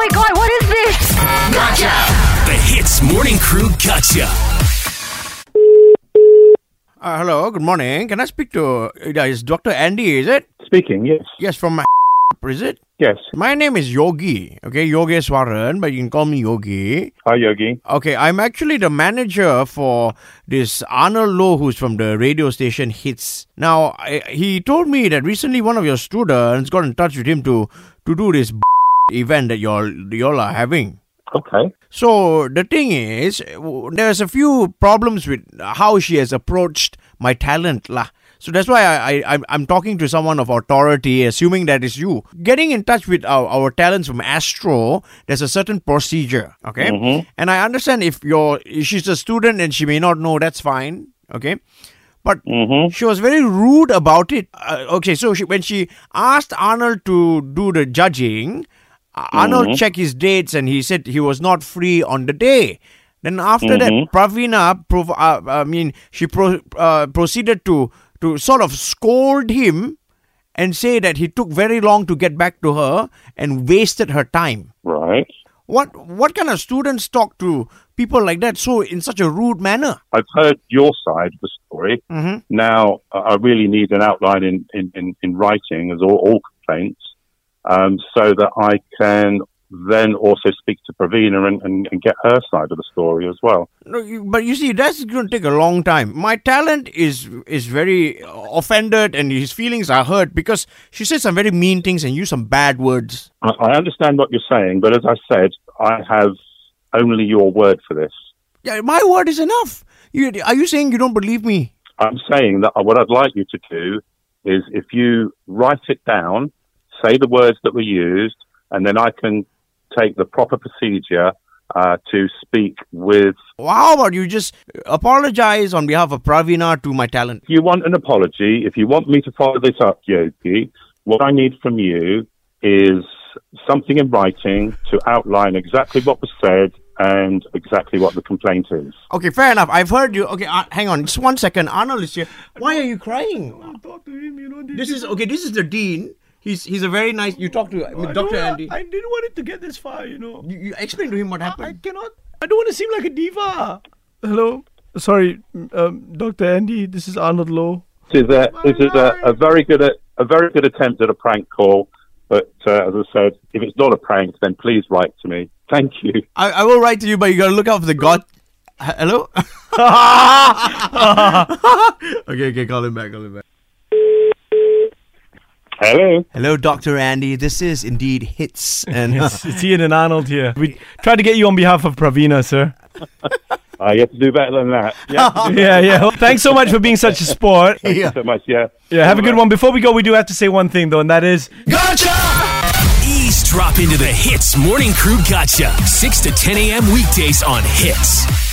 my god, what is this? Gotcha! The HITZ Morning Crew Gotcha. Uh, hello, good morning. Can I speak to uh, is Dr. Andy, is it? Speaking, yes. Yes, from my is it? Yes. My name is Yogi, okay, Yogi Yogeshwaran, but you can call me Yogi. Hi, Yogi. Okay, I'm actually the manager for this Arnold Lowe, who's from the radio station HITZ. Now, I, he told me that recently one of your students got in touch with him to to do this event that y'all y'all are having. Okay. So the thing is, there's a few problems with how she has approached my talent lah. So that's why I, I I'm- talking to someone of authority, assuming that is you. Getting in touch with our, our talents from Astro, there's a certain procedure, okay? And I understand if you're if she's a student and she may not know, that's fine, okay? But she was very rude about it. Uh, okay, so she, when she asked Arnold to do the judging, Arnold checked his dates and he said he was not free on the day. Then after that, Pravina, prov- uh, I mean, she pro- uh, proceeded to to sort of scold him and say that he took very long to get back to her and wasted her time. Right. What what kind of students talk to people like that so in such a rude manner? I've heard your side of the story. Mhm. Now, I I really need an outline in, in, in, in writing as all, all complaints um, so that I can then also speak to Pravina and, and, and get her side of the story as well. No, but you see, that's going to take a long time. My talent is is very offended, and his feelings are hurt because she said some very mean things and used some bad words. I, I understand what you're saying, but as I said, I have only your word for this. Yeah, my word is enough. You, are you saying you don't believe me? I'm saying that what I'd like you to do is if you write it down, say the words that were used, and then I can take the proper procedure uh, to speak with. Well, How about you just apologize on behalf of Pravina to my talent? If you want an apology, if you want me to follow this up, Yogi, what I need from you is something in writing to outline exactly what was said and exactly what the complaint is. Okay, fair enough. I've heard you. Okay, uh, hang on, just one second. Arnold is here. Why are you crying? talk to him, you know. This is okay. This is the dean. He's he's a very nice. You talk to uh, Dr. Andy. I didn't want it to get this far, you know. you, you explain to him what happened. I happened. cannot. I don't want to seem like a diva. Hello. Sorry, um, Dr. Andy. This is Arnold Lowe. This is a this is a, a very good a very good attempt at a prank call. But uh, as I said, if it's not a prank, then please write to me. Thank you. I, I will write to you, but you gotta look out for the God. Hello? okay, okay, call him back, call him back. Hello. Hello, Dr. Andy. This is indeed HITZ. And It's, it's Ian and Arnold here. We tried to get you on behalf of Pravina, sir. Uh, you have to do better than that. Yeah. yeah, yeah. Well, thanks so much for being such a sport. Thank you so much. Yeah. Yeah, have a good one. Before we go, we do have to say one thing, though, and that is Gotcha! Eavesdrop into the HITZ Morning Crew Gotcha. 6 to 10 a.m. weekdays on HITZ.